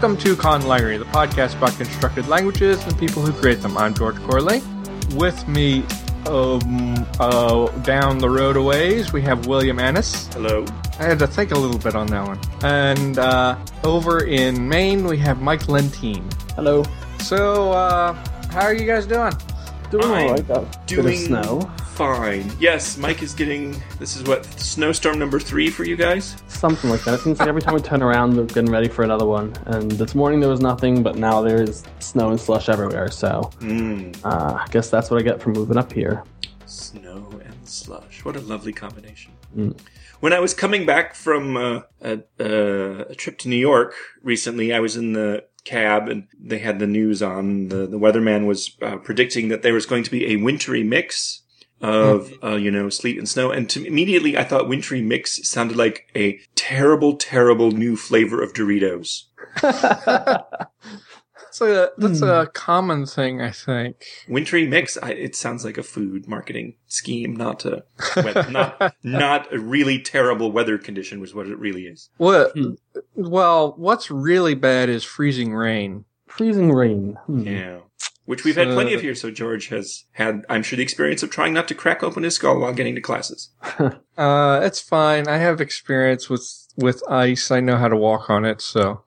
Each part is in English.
Welcome to Conlangery, the podcast about constructed languages and people who create them. I'm George Corley. With me, um, uh, down the road a ways, we have William Annis. Hello. I had to think a little bit on that one. And uh, over in Maine, we have Mike Lentine. Hello. So, uh, how are you guys doing? Doing alright. Got bit of Doing snow. Fine. Yes, Mike is getting. This is what snowstorm number three for you guys. Something like that. It seems like every time we turn around, we're getting ready for another one. And this morning there was nothing, but now there's snow and slush everywhere. So Mmm, uh, I guess that's what I get for moving up here. snow and slush. What a lovely combination. Mm. When I was coming back from uh, a, uh, a trip to New York recently, I was in the cab and they had the news on. The, the weatherman was uh, predicting that there was going to be a wintry mix of, uh, you know, sleet and snow. And to, immediately I thought wintry mix sounded like a terrible, terrible new flavor of Doritos. That's a, that's a common thing, I think. Wintry mix. I, it sounds like a food marketing scheme, not a weather, not not a really terrible weather condition, was what it really is. What? Hmm. Well, what's really bad is freezing rain. Freezing rain. Hmm. Yeah, which we've had plenty of here. So George has had, I'm sure, the experience of trying not to crack open his skull while getting to classes. Uh, it's fine. I have experience with with ice. I know how to walk on it. So,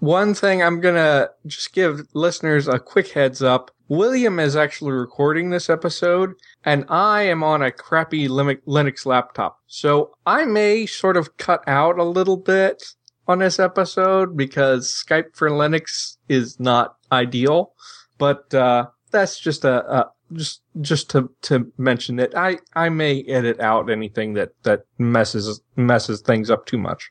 one thing I'm gonna just give listeners a quick heads up. William is actually recording this episode, and I am on a crappy Linux laptop. So I may sort of cut out a little bit on this episode because Skype for Linux is not ideal. But uh, that's just a, a just just to to mention it. I I may edit out anything that that messes messes things up too much.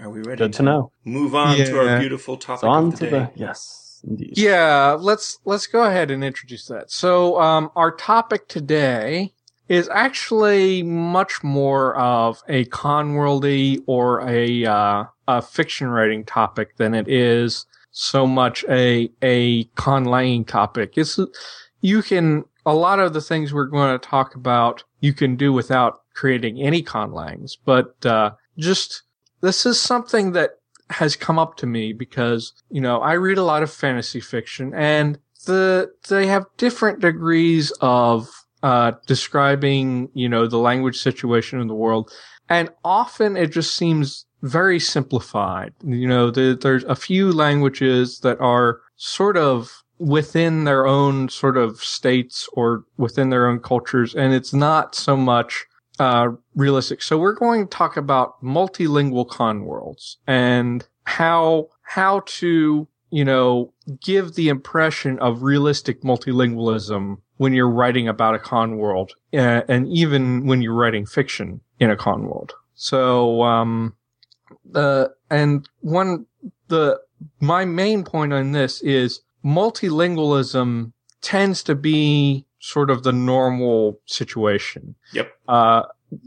Are we ready Good to know. move on to our beautiful topic So on of the to day? the yes, indeed. Yeah, let's let's go ahead and introduce that. So um, our topic today is actually much more of a conworldy or a uh, a fiction writing topic than it is so much a a conlang topic. It's you can a lot of the things we're going to talk about you can do without creating any conlangs, but uh, just this is something that has come up to me because you know I read a lot of fantasy fiction and the they have different degrees of uh, describing you know the language situation in the world, and often it just seems very simplified. You know, the, there's a few languages that are sort of within their own sort of states or within their own cultures, and it's not so much uh, realistic. So we're going to talk about multilingual con worlds and how how to you know give the impression of realistic multilingualism when you're writing about a con world, uh, and even when you're writing fiction in a con world. So um, the and one the my main point on this is multilingualism tends to be sort of the normal situation Yep. uh,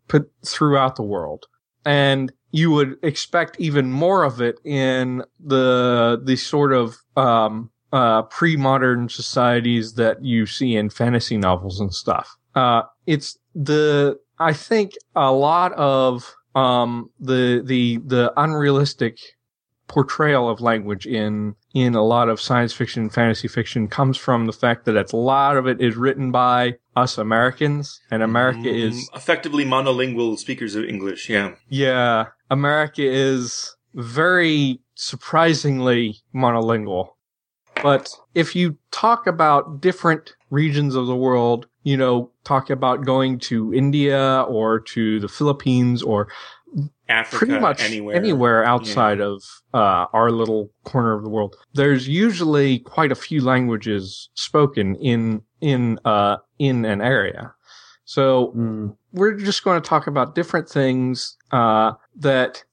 put throughout the world. And you would expect even more of it in the, the sort of, um, uh, pre-modern societies that you see in fantasy novels and stuff. Uh, it's the, I think a lot of, um, the, the, the unrealistic portrayal of language in in a lot of science fiction and fantasy fiction comes from the fact that a lot of it is written by us Americans and America is Mm, effectively monolingual speakers of English. Yeah. yeah America is very surprisingly monolingual but if you talk about different regions of the world you know talk about going to India or to the Philippines or Africa, pretty much anywhere. anywhere, outside of uh, our little corner of the world. There's usually quite a few languages spoken in in uh, in an area. So Mm. we're just going to talk about different things uh, that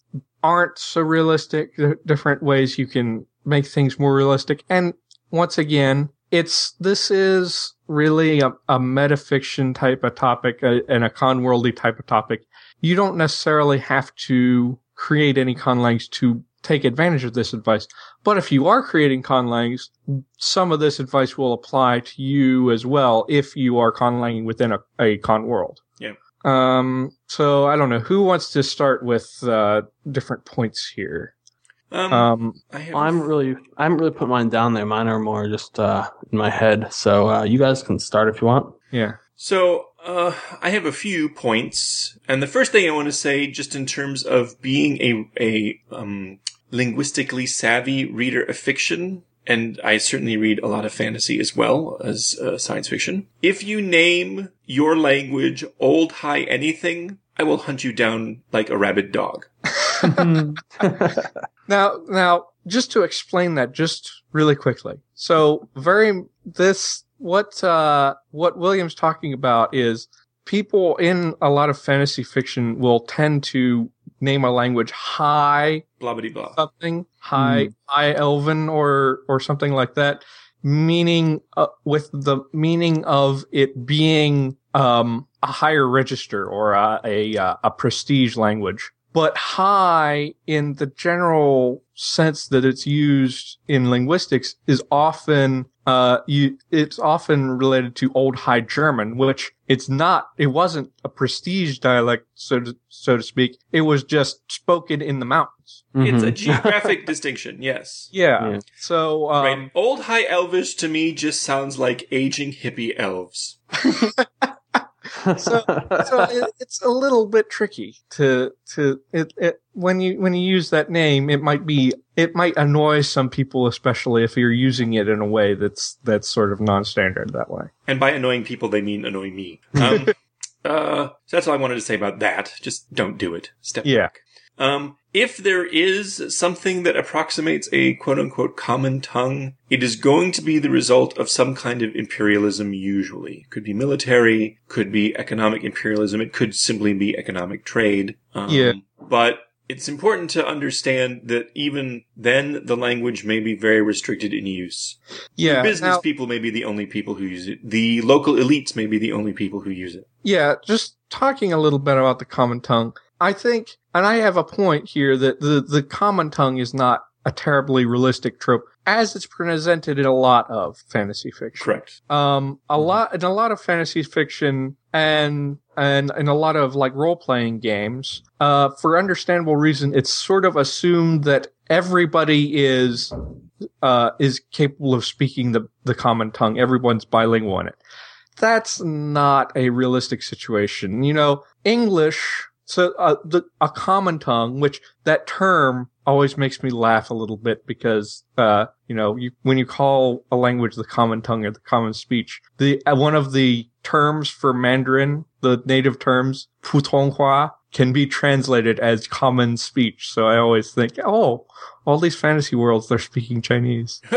aren't so realistic. th- Different ways you can make things more realistic. And once again, it's this is really a, a metafiction type of topic uh, and a conworldy type of topic. You don't necessarily have to create any conlangs to take advantage of this advice. But if you are creating conlangs, some of this advice will apply to you as well if you are conlanging within a, a con world. Yeah. Um, so I don't know who wants to start with uh, different points here. Um, Um, I have I'm really, I haven't really put mine down there. Mine are more just uh, in my head. So uh, you guys can start if you want. yeah. So, uh, I have a few points, and the first thing I want to say, just in terms of being a a um, linguistically savvy reader of fiction, and I certainly read a lot of fantasy as well as uh, science fiction. If you name your language Old High Anything, I will hunt you down like a rabid dog. Now, now, just to explain that just really quickly. So very, this, what, uh, what William's talking about is people in a lot of fantasy fiction will tend to name a language high Blah blah blah. something, high, high elven or, or something like that, meaning, uh, with the meaning of it being, um, a higher register or a, a, uh, a prestige language. But high in the general sense that it's used in linguistics is often, uh, you, it's often related to Old High German, which it's not, it wasn't a prestige dialect, so to, so to speak. It was just spoken in the mountains. It's a geographic distinction, yes. Yeah. Yeah. So, um, right. Old High Elvish to me just sounds like aging hippie elves. so it, it's a little bit tricky to to it, it when you when you use that name it might be it might annoy some people especially if you're using it in a way that's that's sort of non-standard that way And by annoying people, they mean annoying me. Um, uh, so that's all I wanted to say about that. Just don't do it. Step Yeah. back. Um, if there is something that approximates a quote unquote common tongue, it is going to be the result of some kind of imperialism usually. It Could be military, could be economic imperialism, it could simply be economic trade. Um, Yeah. But it's important to understand that even then the language may be very restricted in use. yeah Business now- people may be the only people who use it. The local elites may be the only people who use it. Yeah, just talking a little bit about the common tongue. I think, and I have a point here that the, the common tongue is not a terribly realistic trope as it's presented in a lot of fantasy fiction. Correct. Um, a lot, in a lot of fantasy fiction and, and in a lot of like role playing games, uh, for understandable reason, it's sort of assumed that everybody is, uh, is capable of speaking the, the common tongue. Everyone's bilingual in it that's not a realistic situation. You know, English, so uh, the, a common tongue, which that term always makes me laugh a little bit because, uh, you know, you, when you call a language the common tongue or the common speech, the uh, one of the terms for Mandarin, the native terms Putonghua, can be translated as common speech. So I always think, oh, all these fantasy worlds they're speaking Chinese.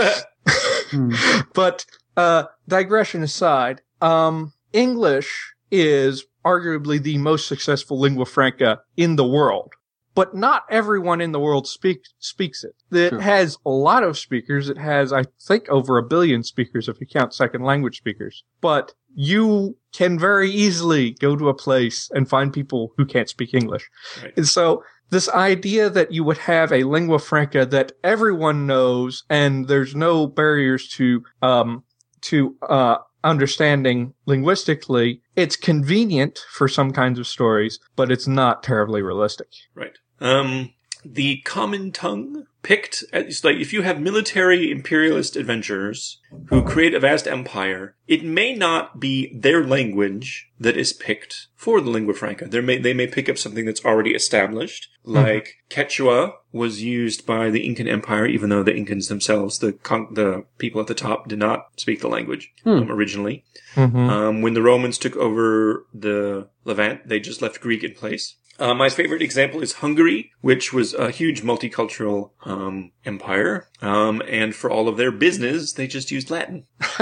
Hmm. But uh, digression aside, um, English is arguably the most successful lingua franca in the world. But not everyone in the world speaks speaks it. It Sure. has a lot of speakers. It has, I think, over a billion speakers if you count second language speakers. But you can very easily go to a place and find people who can't speak English. Right. And so this idea that you would have a lingua franca that everyone knows and there's no barriers to um to uh understanding linguistically it's convenient for some kinds of stories but it's not terribly realistic Right. Um, the common tongue picked, it's like if you have military imperialist adventurers who create a vast empire, it may not be their language that is picked for the lingua franca. There may, they may pick up something that's already established, like Quechua was used by the Incan Empire, even though the Incans themselves, the con- the people at the top, did not speak the language um, originally. mm-hmm. Um, when the Romans took over the Levant, they just left Greek in place. Uh, my favorite example is Hungary, which was a huge multicultural um, empire, um, and for all of their business, they just used Latin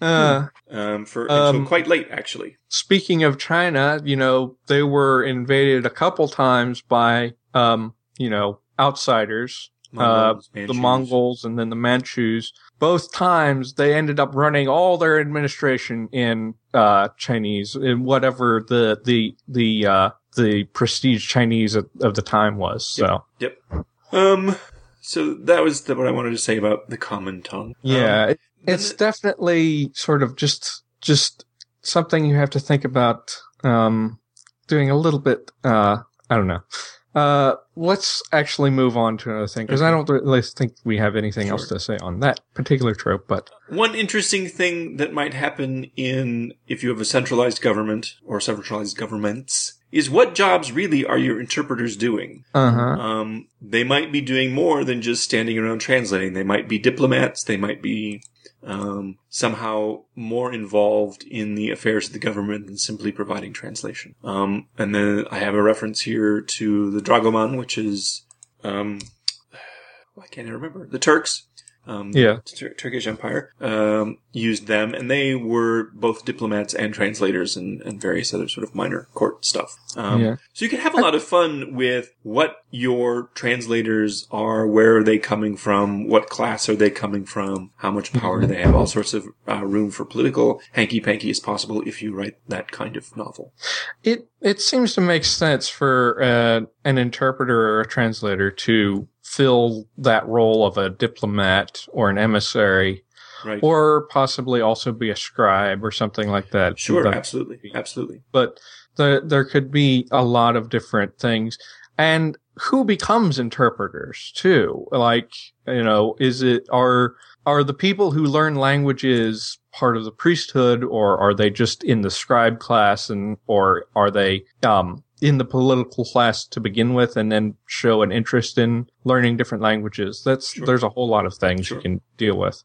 uh, um, for Um, quite late, actually. speaking of China, you know, they were invaded a couple times by, um, you know, outsiders, Mongols, the Mongols and then the Manchus. Both times they ended up running all their administration in, uh, Chinese, in whatever the, the, the, uh, the prestige Chinese of, of the time was. So, Yep. Um. So that was the, what I wanted to say about the common tongue. yeah, Um, it, it's definitely sort of just, just something you have to think about, um, doing a little bit, uh, I don't know. Uh, let's actually move on to another thing because I don't really think we have anything else to say on that particular trope. But One interesting thing that might happen in if you have a centralized government or centralized governments is what jobs really are your interpreters doing? uh huh. Um, they might be doing more than just standing around translating. They might be diplomats. They might be um, somehow more involved in the affairs of the government than simply providing translation. Um, and then I have a reference here to the Dragoman, which is um, why can't I remember the Turks. Um, Yeah. Tur- Turkish Empire um, used them, and they were both diplomats and translators and, and various other sort of minor court stuff. Um, Yeah. So you can have a lot of fun with what your translators are, where are they coming from, what class are they coming from, how much power do they have, all sorts of uh, room for political hanky panky is possible if you write that kind of novel. It it seems to make sense for uh, an interpreter or a translator to fill that role of a diplomat or an emissary, Right. or possibly also be a scribe or something like that. sure, But- absolutely, absolutely. but the, there could be a lot of different things. And who becomes interpreters too? Like, you know, is it, are, are the people who learn languages part of the priesthood or are they just in the scribe class and, or are they, um, in the political class to begin with and then show an interest in learning different languages? That's, Sure. there's a whole lot of things Sure. you can deal with.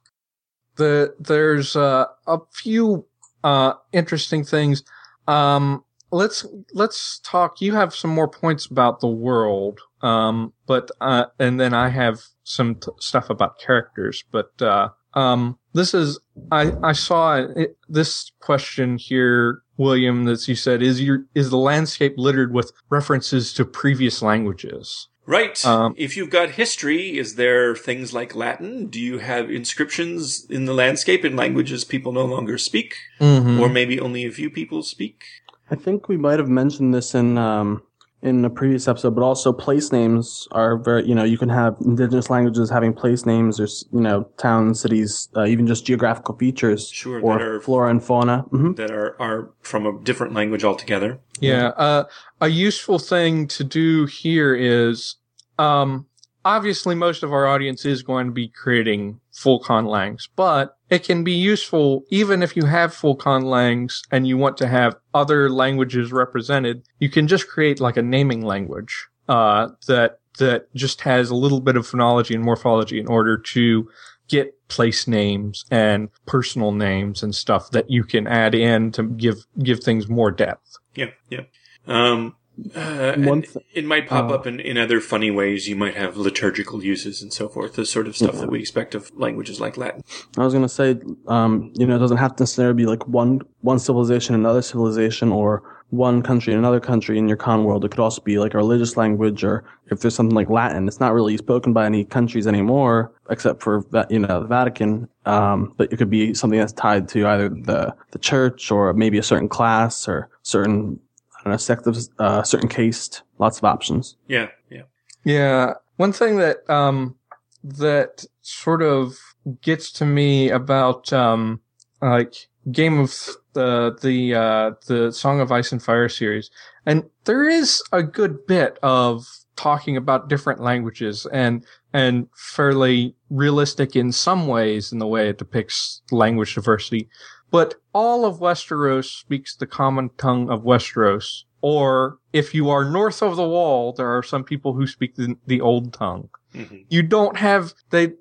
The, there's, uh, a few, uh, interesting things. Um, let's let's talk. You have some more points about the world, um, but uh, and then I have some t- stuff about characters. But uh, um, this is I I saw it, this question here, William, that you said is your is the landscape littered with references to previous languages? Right. Um, if you've got history, is there things like Latin? Do you have inscriptions in the landscape in languages people no longer speak? Mm-hmm. Or maybe only a few people speak? I think we might have mentioned this in um, in a previous episode, but also place names are very. You know, you can have indigenous languages having place names, or you know, towns, cities, uh, even just geographical features, Sure, or that are- flora and fauna. hmm That are, are from a different language altogether. Yeah. Uh, a useful thing to do here is, um, obviously most of our audience is going to be creating full conlangs, but it can be useful even if you have full conlangs and you want to have other languages represented. You can just create like a naming language, uh, that, that just has a little bit of phonology and morphology in order to get place names and personal names and stuff that you can add in to give, give things more depth. Yeah, yeah. Um, uh, th- it might pop uh, up in, in other funny ways. You might have liturgical uses and so forth, the sort of stuff that we expect of languages like Latin. I was gonna say, um, you know, it doesn't have to necessarily be like one one civilization, another civilization, or one country, and another country in your con world. It could also be like a religious language, or if there's something like Latin, it's not really spoken by any countries anymore, except for you know the Vatican. Um, but it could be something that's tied to either the the church or maybe a certain class or certain I don't sect of uh, certain caste. Lots of options. Yeah, yeah. Yeah. One thing that, um, that sort of gets to me about, um, like Game of the, the, uh, the Song of Ice and Fire series. And there is a good bit of talking about different languages and, and fairly realistic in some ways in the way it depicts language diversity. But all of Westeros speaks the common tongue of Westeros. Or if you are north of the wall, there are some people who speak the, the old tongue. hmm You don't have, they,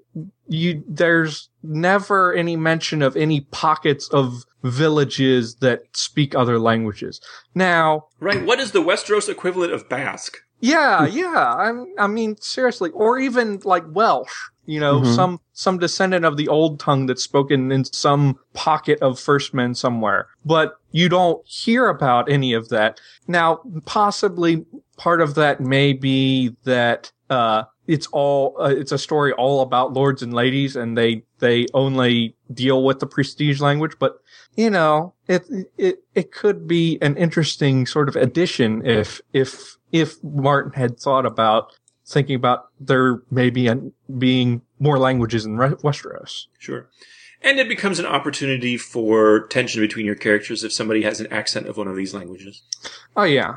you, there's never any mention of any pockets of villages that speak other languages. Now, Right. What is the Westeros equivalent of Basque? yeah, yeah. I'm, I mean, seriously, or even like Welsh, you know, Mhm. some, some descendant of the old tongue that's spoken in some pocket of First Men somewhere. But you don't hear about any of that. Now, possibly part of that may be that, uh, it's all, uh, it's a story all about lords and ladies and they, they only deal with the prestige language, but you know, it, it, it could be an interesting sort of addition if, if, if Martin had thought about thinking about there maybe being more languages in Westeros. Sure. And it becomes an opportunity for tension between your characters if somebody has an accent of one of these languages. Oh yeah.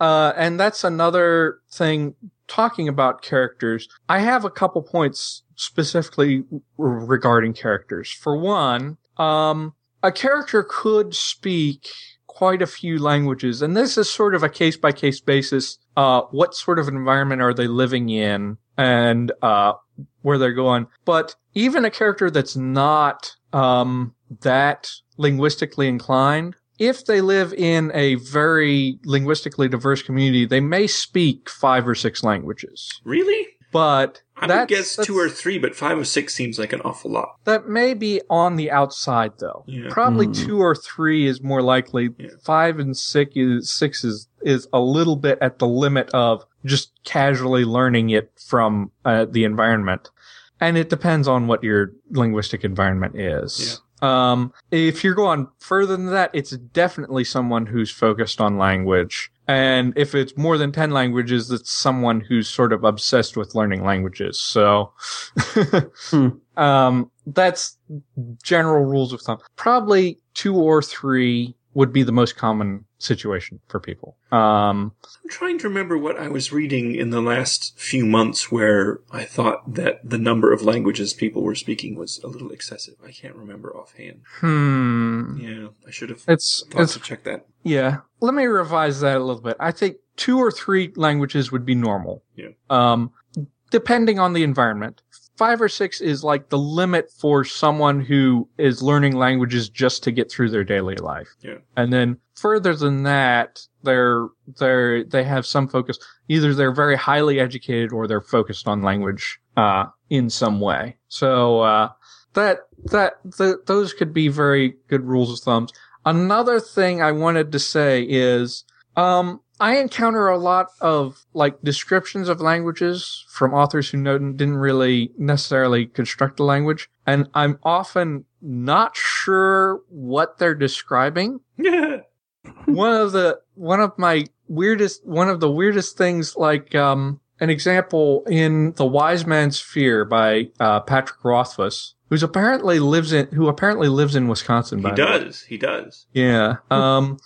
uh, and that's another thing talking about characters. I have a couple points specifically regarding characters. For one, um, a character could speak quite a few languages, and this is sort of a case by case basis. Uh, what sort of environment are they living in, and uh, where they're going? But even a character that's not um, that linguistically inclined, if they live in a very linguistically diverse community, they may speak five or six languages. Really? But I would that's- guess two or three, but five or six seems like an awful lot. That may be on the outside though. Yeah. Probably Hmm. two or three is more likely. Yeah. Five and six is six is is a little bit at the limit of just casually learning it from uh, the environment, and it depends on what your linguistic environment is. Um, if you're going further than that, it's definitely someone who's focused on language. And if it's more than 10 languages, it's someone who's sort of obsessed with learning languages. So, Hmm. um, that's general rules of thumb. Probably two or three would be the most common situation for people. Um, I'm trying to remember what I was reading in the last few months where I thought that the number of languages people were speaking was a little excessive. I can't remember offhand. hmm. Yeah, I should have It's, thought it's to check that. Yeah. Let me revise that a little bit. I think two or three languages would be normal. Yeah. Um, depending on the environment. Five or six is like the limit for someone who is learning languages just to get through their daily life. Yeah. And then further than that, they're, they're, they have some focus. Either they're very highly educated or they're focused on language, uh, in some way. So, uh, that, that, th those could be very good rules of thumbs. Another thing I wanted to say is, um, I encounter a lot of like descriptions of languages from authors who know, didn't really necessarily construct the language, and I'm often not sure what they're describing. One of the one of my weirdest one of the weirdest things like um an example in the wise man's fear by uh, patrick rothfuss who's apparently lives in who apparently lives in wisconsin He does. He does. Yeah. Um,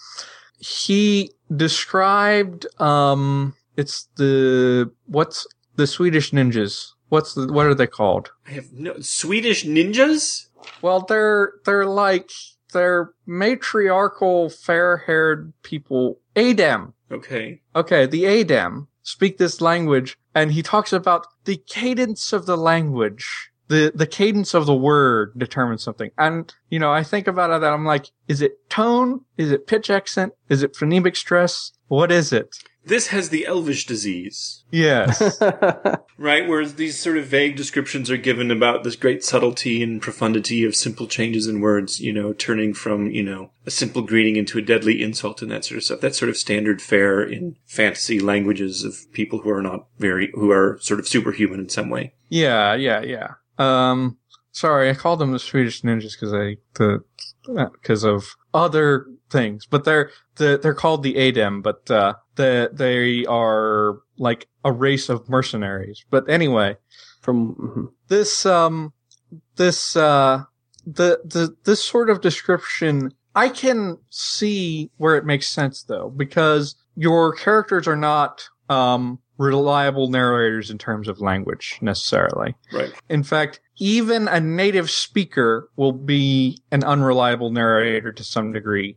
he described, um, it's the, what's the Swedish ninjas? What's the, what are they called? I have no Swedish ninjas. Well, they're, they're like, they're matriarchal, fair-haired people. Adem. Okay. Okay, the Adem speak this language, and he talks about the cadence of the language. The, the cadence of the word determines something. And, you know, I think about it and I'm like, is it tone? Is it pitch accent? Is it phonemic stress? What is it? This has the elvish disease, Yes. right? Whereas these sort of vague descriptions are given about this great subtlety and profundity of simple changes in words, you know, turning from, you know, a simple greeting into a deadly insult and that sort of stuff. That's sort of standard fare in fantasy languages of people who are not very, who are sort of superhuman in some way. yeah, yeah, yeah. Um, sorry, I called them the Swedish ninjas because I, the, because of other things, but they're, the, they're called the Adem, but, uh, the, they are like a race of mercenaries. But anyway, From mhm. this um this uh the the this sort of description I can see where it makes sense though because your characters are not um reliable narrators in terms of language necessarily. Right. In fact, even a native speaker will be an unreliable narrator to some degree.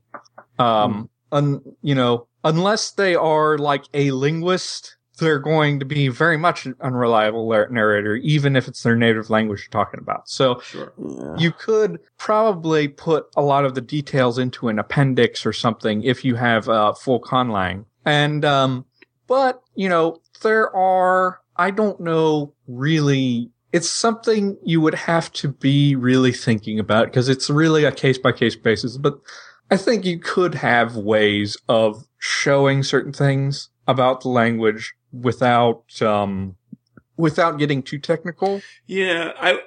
Um, un, you know, unless they are like a linguist, they're going to be very much an unreliable narrator, even if it's their native language you're talking about. So Sure. Yeah. you could probably put a lot of the details into an appendix or something if you have uh, full conlang. And, um, but, you know, there are, I don't know really, it's something you would have to be really thinking about because it's really a case by case basis. But I think you could have ways of showing certain things about the language without, um, without getting too technical. Yeah, I,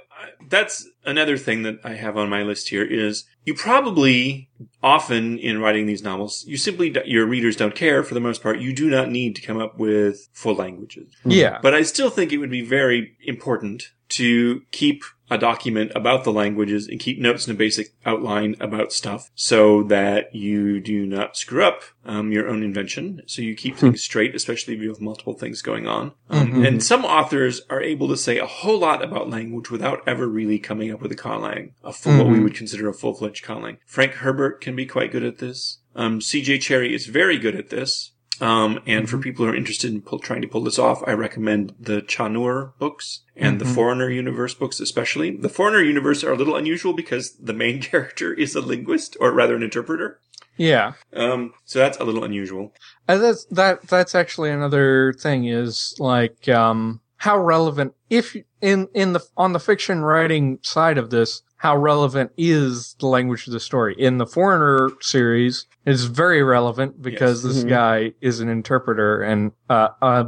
that's another thing that I have on my list here is you probably often in writing these novels, you simply your readers don't care for the most part. You do not need to come up with full languages. Yeah. But I still think it would be very important to keep a document about the languages and keep notes and a basic outline about stuff so that you do not screw up um, your own invention. So you keep things straight, especially if you have multiple things going on. Um, Mhm. And some authors are able to say a whole lot about language without ever really coming up with a conlang, a full, what we Mhm. would consider a full-fledged conlang. Frank Herbert can be quite good at this. Um, C.J. Cherryh is very good at this. Um, and for people who are interested in pull, trying to pull this off, I recommend the Chanur books and the Mhm. Foreigner Universe books, especially. The Foreigner Universe are a little unusual because the main character is a linguist, or rather an interpreter. Yeah. Um, so that's a little unusual. And that's that that's actually another thing is like um how relevant if in in the on the fiction writing side of this how relevant is the language of the story in the foreigner series it's very relevant because Yes. this Mhm. guy is an interpreter and uh, a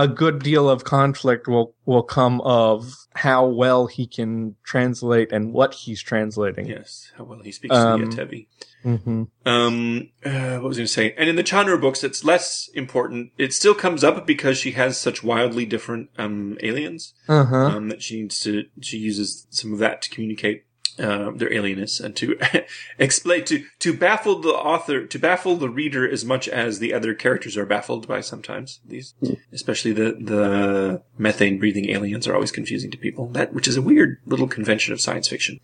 a good deal of conflict will will come of how well he can translate and what he's translating Yes, how well he speaks Um, the Atevi. Hmm Um, uh, what was I going to say? And in the Chanur books, it's less important. It still comes up because she has such wildly different um, aliens uh-huh um, that she needs to. She uses some of that to communicate uh, their alienness and to explain to to baffle the author, to baffle the reader as much as the other characters are baffled by sometimes. These, especially the the methane breathing aliens, are always confusing to people. That which is a weird little convention of science fiction.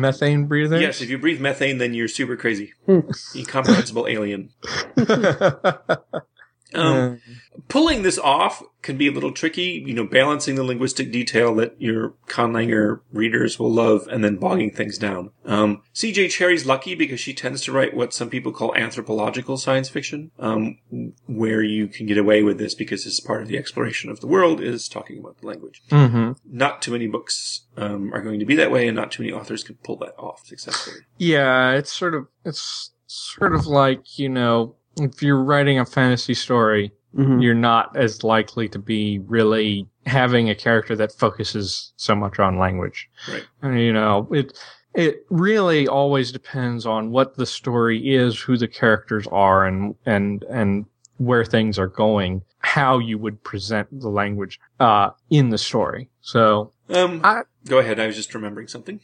Methane breathers Yes, if you breathe methane, then you're super crazy, Hmm. incomprehensible alien. Um, pulling this off can be a little tricky, you know, balancing the linguistic detail that your conlanger readers will love and then bogging things down. Um, CJ Cherryh's lucky because she tends to write what some people call anthropological science fiction, um, where you can get away with this because is part of the exploration of the world is talking about the language. hmm Not too many books, um, are going to be that way and not too many authors can pull that off successfully. Yeah, it's sort of it's sort of like you know if you're writing a fantasy story, Mhm. you're not as likely to be really having a character that focuses so much on language. Right. And, you know, it it really always depends on what the story is, who the characters are, and and and where things are going, how you would present the language uh, in the story. So Um, I- go ahead. I was just remembering something.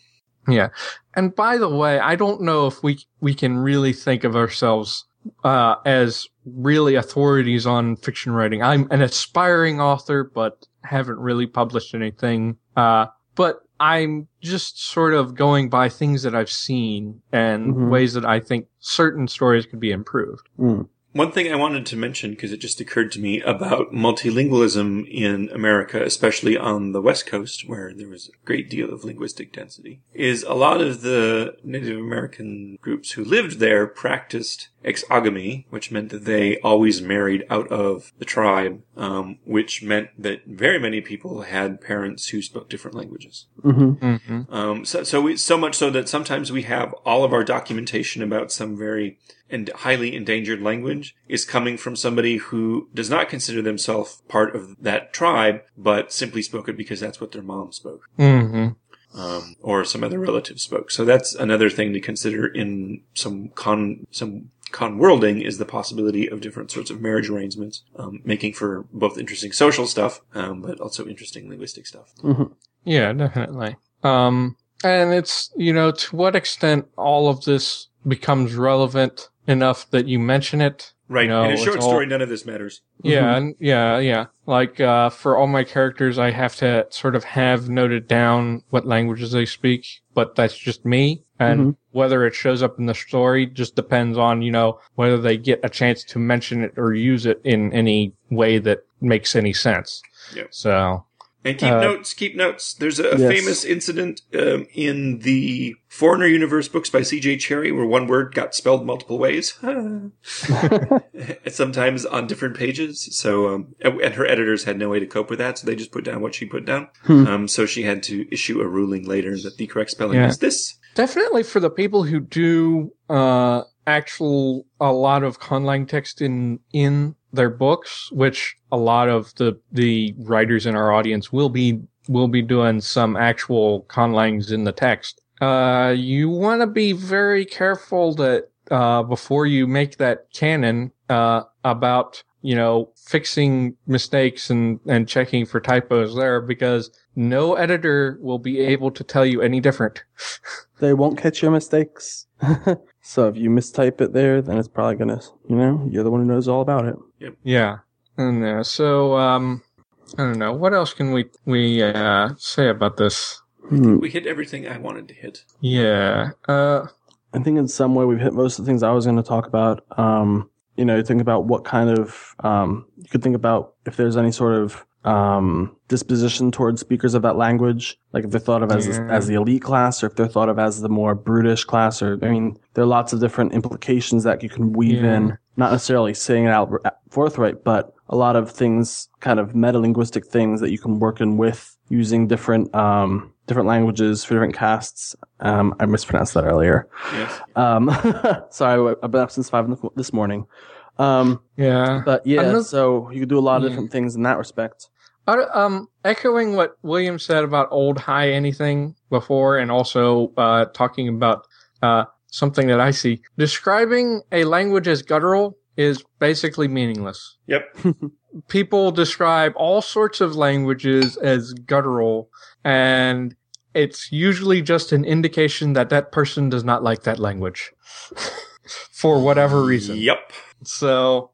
yeah. And by the way, I don't know if we we can really think of ourselves uh, as really authorities on fiction writing. I'm an aspiring author, but haven't really published anything. Uh, but I'm just sort of going by things that I've seen and Mhm. ways that I think certain stories could be improved. Mm. One thing I wanted to mention, because it just occurred to me about multilingualism in America, especially on the West Coast, where there was a great deal of linguistic density, is a lot of the Native American groups who lived there practiced exogamy, which meant that they always married out of the tribe, um, which meant that very many people had parents who spoke different languages. hmm Mm-hmm. Um, so, so we, so much so that sometimes we have all of our documentation about some very and highly endangered language is coming from somebody who does not consider themselves part of that tribe, but simply spoke it because that's what their mom spoke, Mm-hmm. Um, or some other relative spoke. So that's another thing to consider in some con, some con worlding is the possibility of different sorts of marriage arrangements, um, making for both interesting social stuff, um, but also interesting linguistic stuff. hmm Yeah, definitely. Um, and it's, you know, to what extent all of this becomes relevant enough that you mention it. Right. No, in a it's short all- story, none of this matters. Yeah, and yeah, yeah. Like, uh, for all my characters, I have to sort of have noted down what languages they speak, but that's just me. And Mhm. whether it shows up in the story just depends on, you know, whether they get a chance to mention it or use it in any way that makes any sense. Yeah. So, And keep Uh, notes, keep notes. There's a, a Yes. famous incident um, in the Foreigner Universe books by C.J. Cherryh where one word got spelled multiple ways. Sometimes on different pages. So, um, and and her editors had no way to cope with that, so they just put down what she put down. Hmm. Um, so she had to issue a ruling later that the correct spelling Yeah. is this. definitely for the people who do uh actual a lot of conlang text in in their books which a lot of the the writers in our audience will be will be doing some actual conlangs in the text uh you want to be very careful that uh before you make that canon uh about you know, fixing mistakes and, and checking for typos there because no editor will be able to tell you any different. They won't catch your mistakes. so if you mistype it there, then it's probably gonna, you know, you're the one who knows all about it. Yep. Yeah. And uh, so, um, I don't know. What else can we, we, uh, say about this? Hmm. We hit everything I wanted to hit. Yeah. Uh, I think in some way we've hit most of the things I was going to talk about. Um, you know, think about what kind of, um, you could think about if there's any sort of, um, disposition towards speakers of that language, like if they're thought of as, Yeah. as the elite class or if they're thought of as the more brutish class or, I mean, there are lots of different implications that you can weave Yeah. in, not necessarily saying it out forthright, but a lot of things, kind of metalinguistic things that you can work in with using different, um, different languages for different castes. Um, I mispronounced that earlier. Yes. Um, sorry, I've been up since five the, this morning. Um, yeah. but yeah, Another- so you could do a lot of Yeah. different things in that respect. Um, echoing what William said about old high anything before, and also uh, talking about uh, something that I see, describing a language as guttural is basically meaningless. Yep. People describe all sorts of languages as guttural, and it's usually just an indication that that person does not like that language for whatever reason. Yep. So,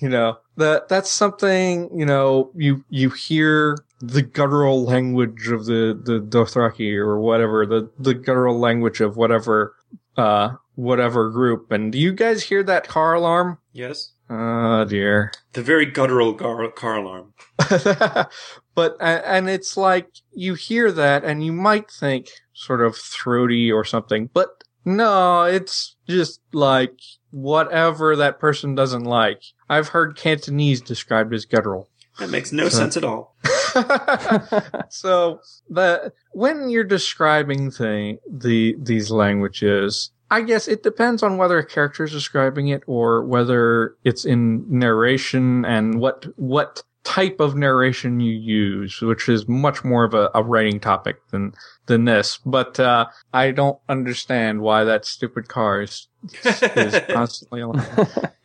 you know, that that's something, you know, you you hear the guttural language of the the Dothraki or whatever, the the guttural language of whatever uh whatever group. And do you guys hear that car alarm? Yes. Oh dear. The very guttural gar- car alarm. but and it's like you hear that and you might think sort of throaty or something, but no, it's just like whatever that person doesn't like. I've heard Cantonese described as guttural. That makes no So- sense at all. so the when you're describing the the these languages, I guess it depends on whether a character is describing it or whether it's in narration and what what type of narration you use, which is much more of a, a writing topic than than this. But uh, I don't understand why that stupid car is is constantly alarming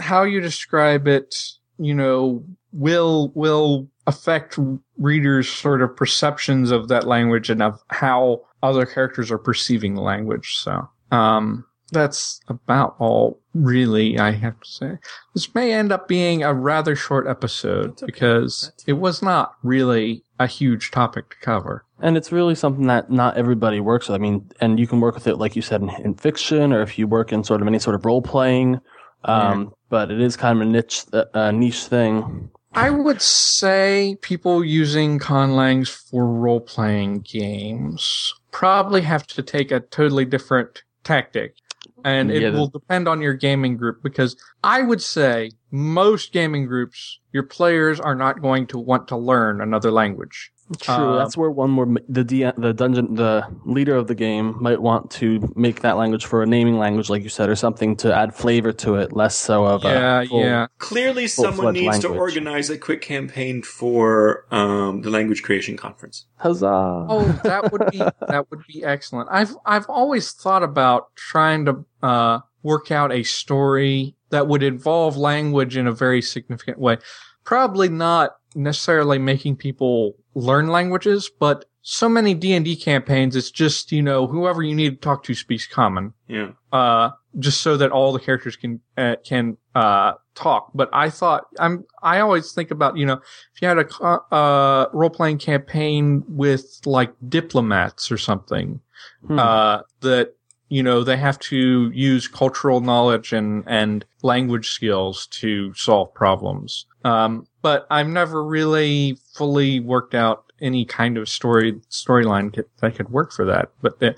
how you describe it, you know, will will affect readers' sort of perceptions of that language and of how other characters are perceiving the language. So, um, that's about all really I have to say. This may end up being a rather short episode okay. because it was not really a huge topic to cover. And it's really something that not everybody works with. I mean, and you can work with it, like you said, in, in fiction, or if you work in sort of any sort of role playing. Um, but it is kind of a niche, uh, niche thing. I would say people using conlangs for role playing games probably have to take a totally different tactic. And it Yeah, will depend on your gaming group because I would say most gaming groups, your players are not going to want to learn another language. True. Um, that's where one more the D, the dungeon the leader of the game might want to make that language for a naming language, like you said, or something to add flavor to it, less so of yeah, a full- yeah. Clearly, someone Full-fledged needs to organize a quick campaign for um, the language creation conference. Huzzah! Oh, that would be that would be excellent. I've I've always thought about trying to uh, work out a story that would involve language in a very significant way. Probably not necessarily making people learn languages, but so many D and D campaigns, it's just you know whoever you need to talk to speaks common Yeah. uh, just so that all the characters can uh, can uh, talk. But I thought I'm I always think about you know if you had a uh, role playing campaign with like diplomats or something Hmm. uh, that you know they have to use cultural knowledge and and language skills to solve problems. Um, but I've never really fully worked out any kind of story storyline that- that could work for that. But the,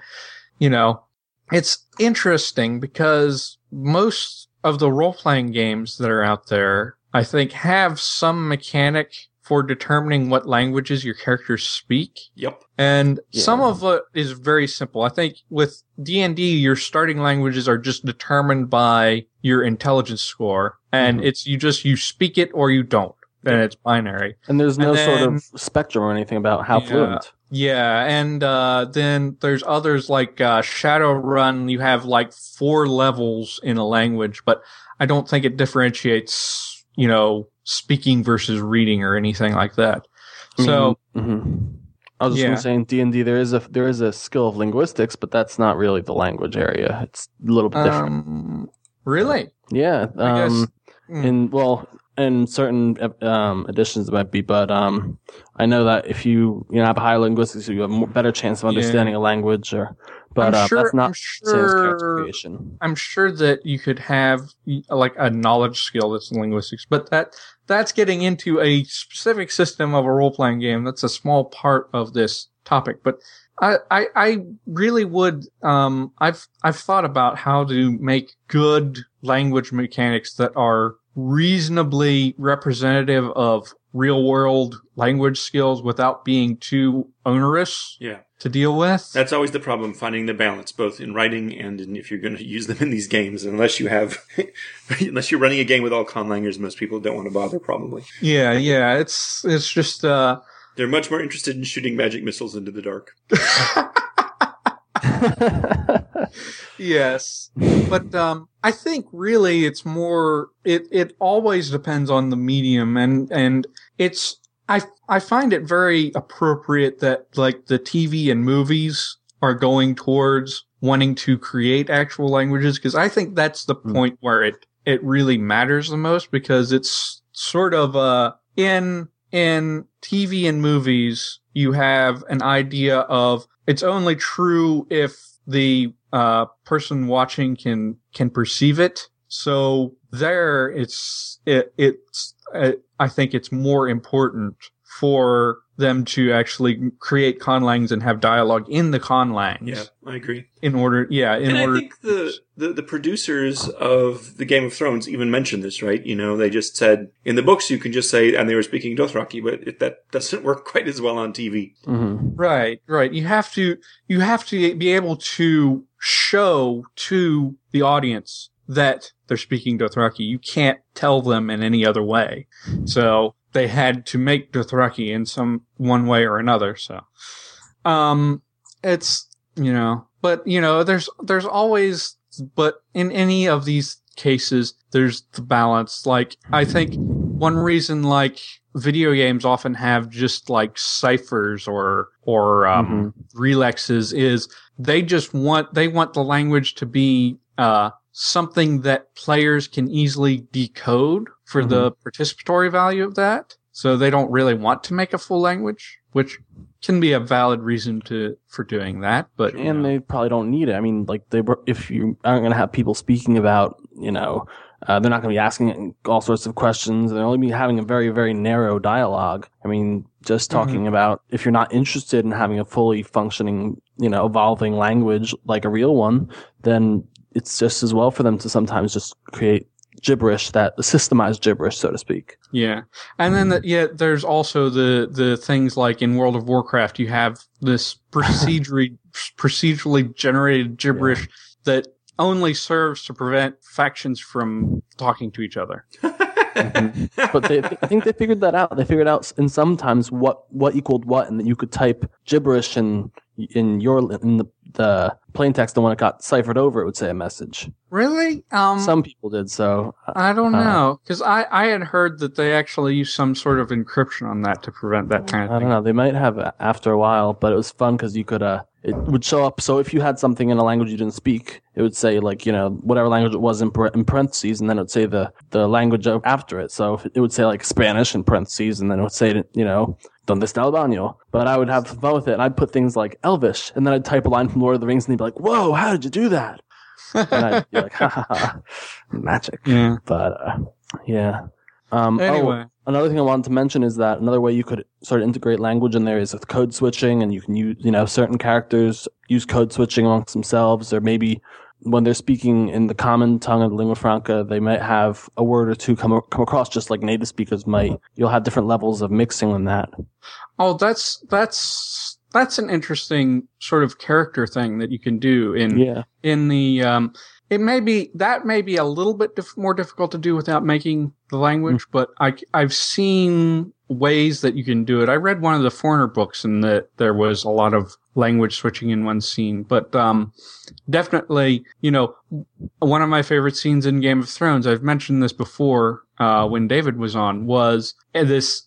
you know, it's interesting because most of the role playing games that are out there, I think, have some mechanic for determining what languages your characters speak. Yep. And some of it is very simple. I think with D&D, your starting languages are just determined by your intelligence score. And Mhm. it's, you just, you speak it or you don't. And it's binary. and there's no and sort of spectrum or anything about how Yeah. fluent. Yeah, and uh, then there's others like uh, Shadowrun. You have like four levels in a language, but I don't think it differentiates you know, speaking versus reading or anything like that. So, Mhm. I was just Yeah. gonna say in D and D there is a there is a skill of linguistics, but that's not really the language area. It's a little bit different. um, really? Yeah. I guess- Um, mm. in well, in certain um, editions it might be, but um, I know that if you you know have a higher linguistics, you have a better chance of Yeah. understanding a language. Or, but I'm uh, sure, that's not I'm the same as character sure, creation. I'm sure that you could have like a knowledge skill that's in linguistics, but that that's getting into a specific system of a role playing game. That's a small part of this topic, but I, I, I really would, um, I've, I've thought about how to make good language mechanics that are reasonably representative of real world language skills without being too onerous Yeah. To deal with. That's always the problem, finding the balance, both in writing and in if you're going to use them in these games. Unless you have, unless you're running a game with all conlangers, most people don't want to bother, probably. yeah, yeah, it's, it's just, uh, They're much more interested in shooting magic missiles into the dark. Yes, but um, I think really it's more. It it always depends on the medium, and and it's I I find it very appropriate that like the TV and movies are going towards wanting to create actual languages because I think that's the Mm. point where it it really matters the most because it's sort of uh in in TV and movies you have an idea of it's only true if the uh, person watching can can perceive it. So there, it's it, it's uh, I think it's more important for them to actually create conlangs and have dialogue in the conlangs. Yeah, I agree. In order, yeah, in and order. I think the, the the producers of the Game of Thrones even mentioned this, right? You know, they just said in the books you can just say, and they were speaking Dothraki, but it, that doesn't work quite as well on TV. Mhm. Right, right. You have to, you have to be able to show to the audience that they're speaking Dothraki. You can't tell them in any other way. So they had to make Dothraki in some one way or another. So, um, it's, you know, but you know, there's, there's always, but in any of these cases, there's the balance. Like, I think one reason, like, video games often have just like ciphers or, or, um, relexes is they just want, they want the language to be, uh, something that players can easily decode for the participatory value of that. So they don't really want to make a full language, which can be a valid reason to, for doing that. But, you and know. they probably don't need it. I mean, like they were, if you aren't going to have people speaking about, you know, uh, they're not going to be asking all sorts of questions. They're only be having a very, very narrow dialogue. I mean, just talking about if you're not interested in having a fully functioning, you know, evolving language like a real one, then it's just as well for them to sometimes just create gibberish that systemized gibberish, so to speak. Yeah. And then, the, yeah, there's also the, the things like in World of Warcraft, you have this procedurally, procedurally generated gibberish that only serves to prevent factions from talking to each other. Mm-hmm. but they, I think they figured that out. They figured out in sometimes what what equaled what, and then you could type gibberish in in your in the the plain text, and when it got ciphered over, it would say a message. Really? Um, Some people did so. uh, I don't uh, know. Cause I, I had heard that they actually used some sort of encryption on that to prevent that kind of thing. I thing. don't know. They might have after a while, but it was fun because you could uh, it would show up. So if you had something in a language you didn't speak, it would say like you know whatever language it was in, in parentheses, and then it would say the the language after it. So it would say like Spanish in parentheses, and then it would say you know donde está el baño. But I would have fun with it, and I'd put things like Elvish, and then I'd type a line from Lord of the Rings, and they'd be like, "Whoa, how did you do that?" and I'd be like, "Ha ha ha, magic." Yeah. But uh, yeah. Um, oh, Anyway. another thing I wanted to mention is that another way you could sort of integrate language in there is with code switching, and you can use, you know, certain characters use code switching amongst themselves, or maybe when they're speaking in the common tongue of the lingua franca, they might have a word or two come come across just like native speakers might. You'll have different levels of mixing in that. Oh, that's, that's, that's an interesting sort of character thing that you can do in, Yeah, in the um it may be that may be a little bit dif- more difficult to do without making the language but i i've seen ways that you can do it. I read one of the foreigner books and that there was a lot of language switching in one scene but um definitely you know one of my favorite scenes in game of thrones i've mentioned this before uh, when David was on was this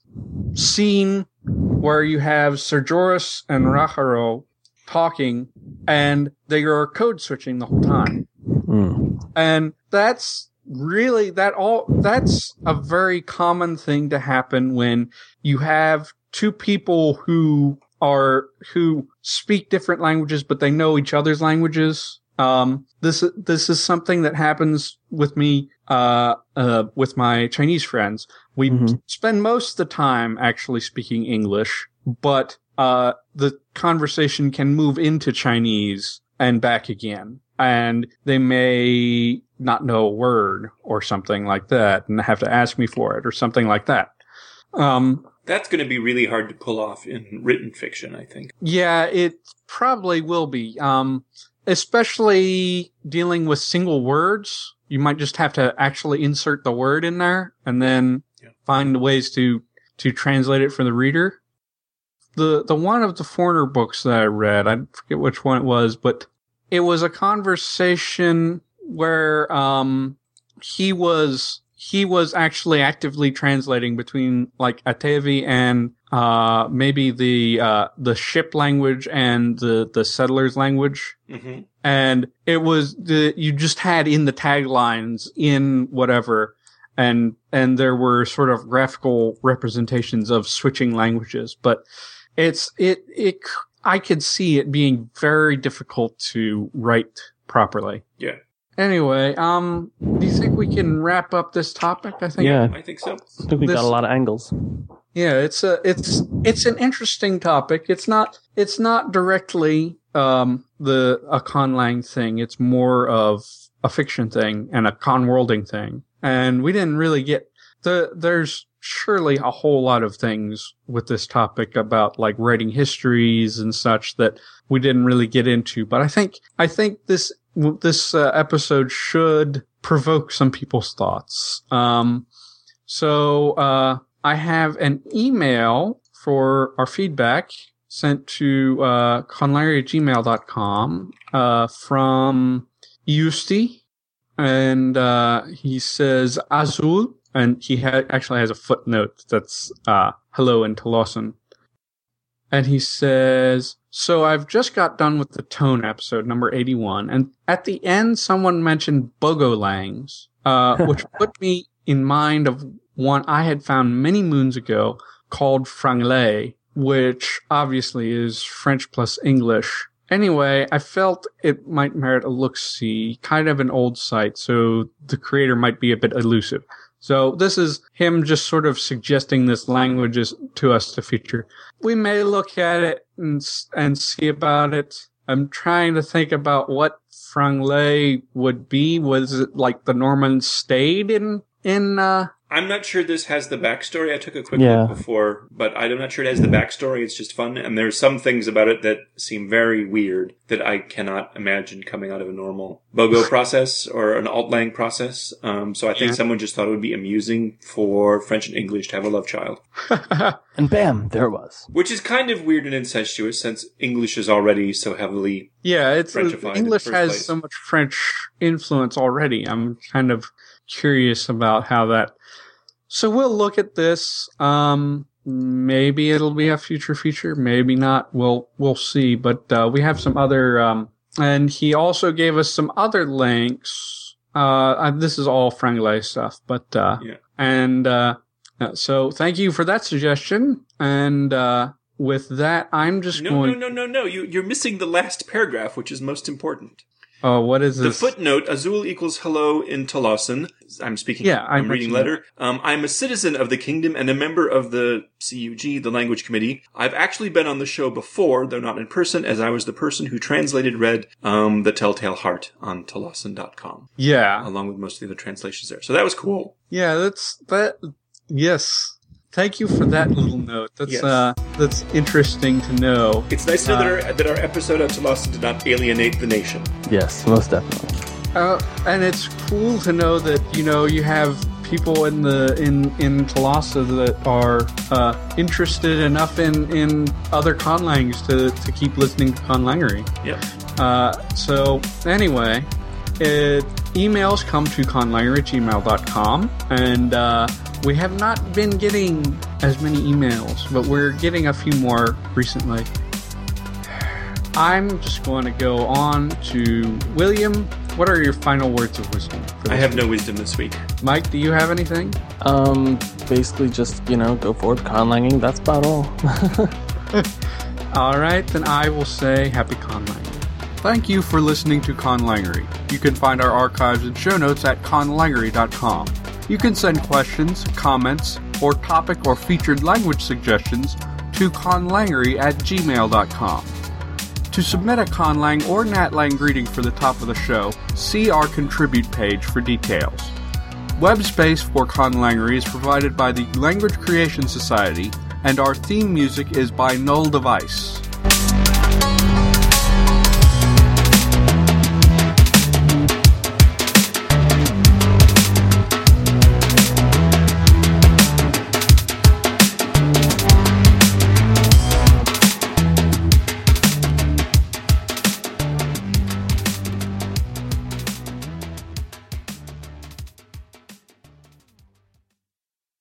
scene where you have Sir Joris and Rakharo talking and they are code switching the whole time. Mm. And that's really that all that's a very common thing to happen when you have two people who are who speak different languages but they know each other's languages um this this is something that happens with me uh uh with my chinese friends we Mhm. spend most of the time actually speaking english but uh the conversation can move into chinese and back again and they may not know a word or something like that and have to ask me for it or something like that um That's going to be really hard to pull off in written fiction, I think. yeah, it probably will be. Um, especially dealing with single words. You might just have to actually insert the word in there and then Yeah. find ways to, to translate it for the reader. The, the one of the foreigner books that I read, I forget which one it was, but it was a conversation where, um, he was, he was actually actively translating between like Atevi and uh maybe the uh the ship language and the the settlers language. Hmm and it was the you just had in the taglines in whatever. And and there were sort of graphical representations of switching languages. But it's it it I could see it being very difficult to write properly. Yeah. Anyway um do you think we can wrap up this topic I think Yeah, I think so. I think we This- got a lot of angles. Yeah, it's a it's it's an interesting topic. It's not it's not directly um the a conlang thing. It's more of a fiction thing and a conworlding thing. And we didn't really get the there's surely a whole lot of things with this topic about like writing histories and such that we didn't really get into. But I think I think this this uh, episode should provoke some people's thoughts. Um, so uh, I have an email for our feedback sent to uh, conlangery uh, from Yusti. And uh, he says Azul, and he ha- actually has a footnote that's uh, hello in Talossan. And he says, So I've just got done with the Tone episode, number 81, and at the end, someone mentioned Bogolangs, uh, which put me in mind of one I had found many moons ago called Franglais, which obviously is French plus English. Anyway, I felt it might merit a look see, kind of an old site, so the creator might be a bit elusive. So this is him just sort of suggesting this language is to us to feature. We may look at it and, and see about it. I'm trying to think about what Franglais would be. Was it like the Normans stayed in, in, uh, I'm not sure this has the backstory. I took a quick Yeah. look before, but I'm not sure it has the backstory. It's just fun, and there's some things about it that seem very weird that I cannot imagine coming out of a normal BOGO process or an alt-lang process. Um, so I think Yeah. someone just thought it would be amusing for French and English to have a love child, And bam, there it was. which is kind of weird and incestuous since English is already so heavily. Yeah, it's Frenchified in English the first has place. so much French influence already. I'm kind of curious about how that. So we'll look at this. Um, maybe it'll be a future feature, maybe not. We'll we'll see. But uh, we have some other. Um, and he also gave us some other links. Uh, uh, this is all Franglais stuff, but uh, Yeah. and uh, uh, so thank you for that suggestion. And uh, with that, I'm just No, going. no, no, no, no. You, you're missing the last paragraph, which is most important. Oh, what is The footnote, Azul equals hello in Talossan. I'm speaking, Yeah, I I'm reading letter. Um, I'm a citizen of the kingdom and a member of the CUG, the language committee. I've actually been on the show before, though not in person, as I was the person who translated read, um, The Telltale Heart on Talossan.com, Yeah. along with most of the other translations there. So that was cool. Yeah, that's that. Yes. Thank you for that little note. That's Yes. uh, that's interesting to know. It's nice to know that our, that our episode on Talossan did not alienate the nation. Yes, most definitely. Uh, and it's cool to know that you know you have people in the in in Talossa that are uh, interested enough in in other conlangs to to keep listening to conlangery. Yep. Uh, so anyway, it emails come to conlangery at gmail.com, and uh, we have not been getting as many emails, but we're getting a few more recently. I'm just going to go on to William. What are your final words of wisdom? for I have week? no wisdom this week. Mike, do you have anything? Um, basically just, you know, go forward conlanging. That's about all. All right, then I will say happy conlang. Thank you for listening to Conlangery. You can find our archives and show notes at conlangery.com. You can send questions, comments, or topic or featured language suggestions to conlangery at gmail.com. To submit a conlang or natlang greeting for the top of the show, see our contribute page for details. Web space for Conlangery is provided by the Language Creation Society, and our theme music is by Null Device.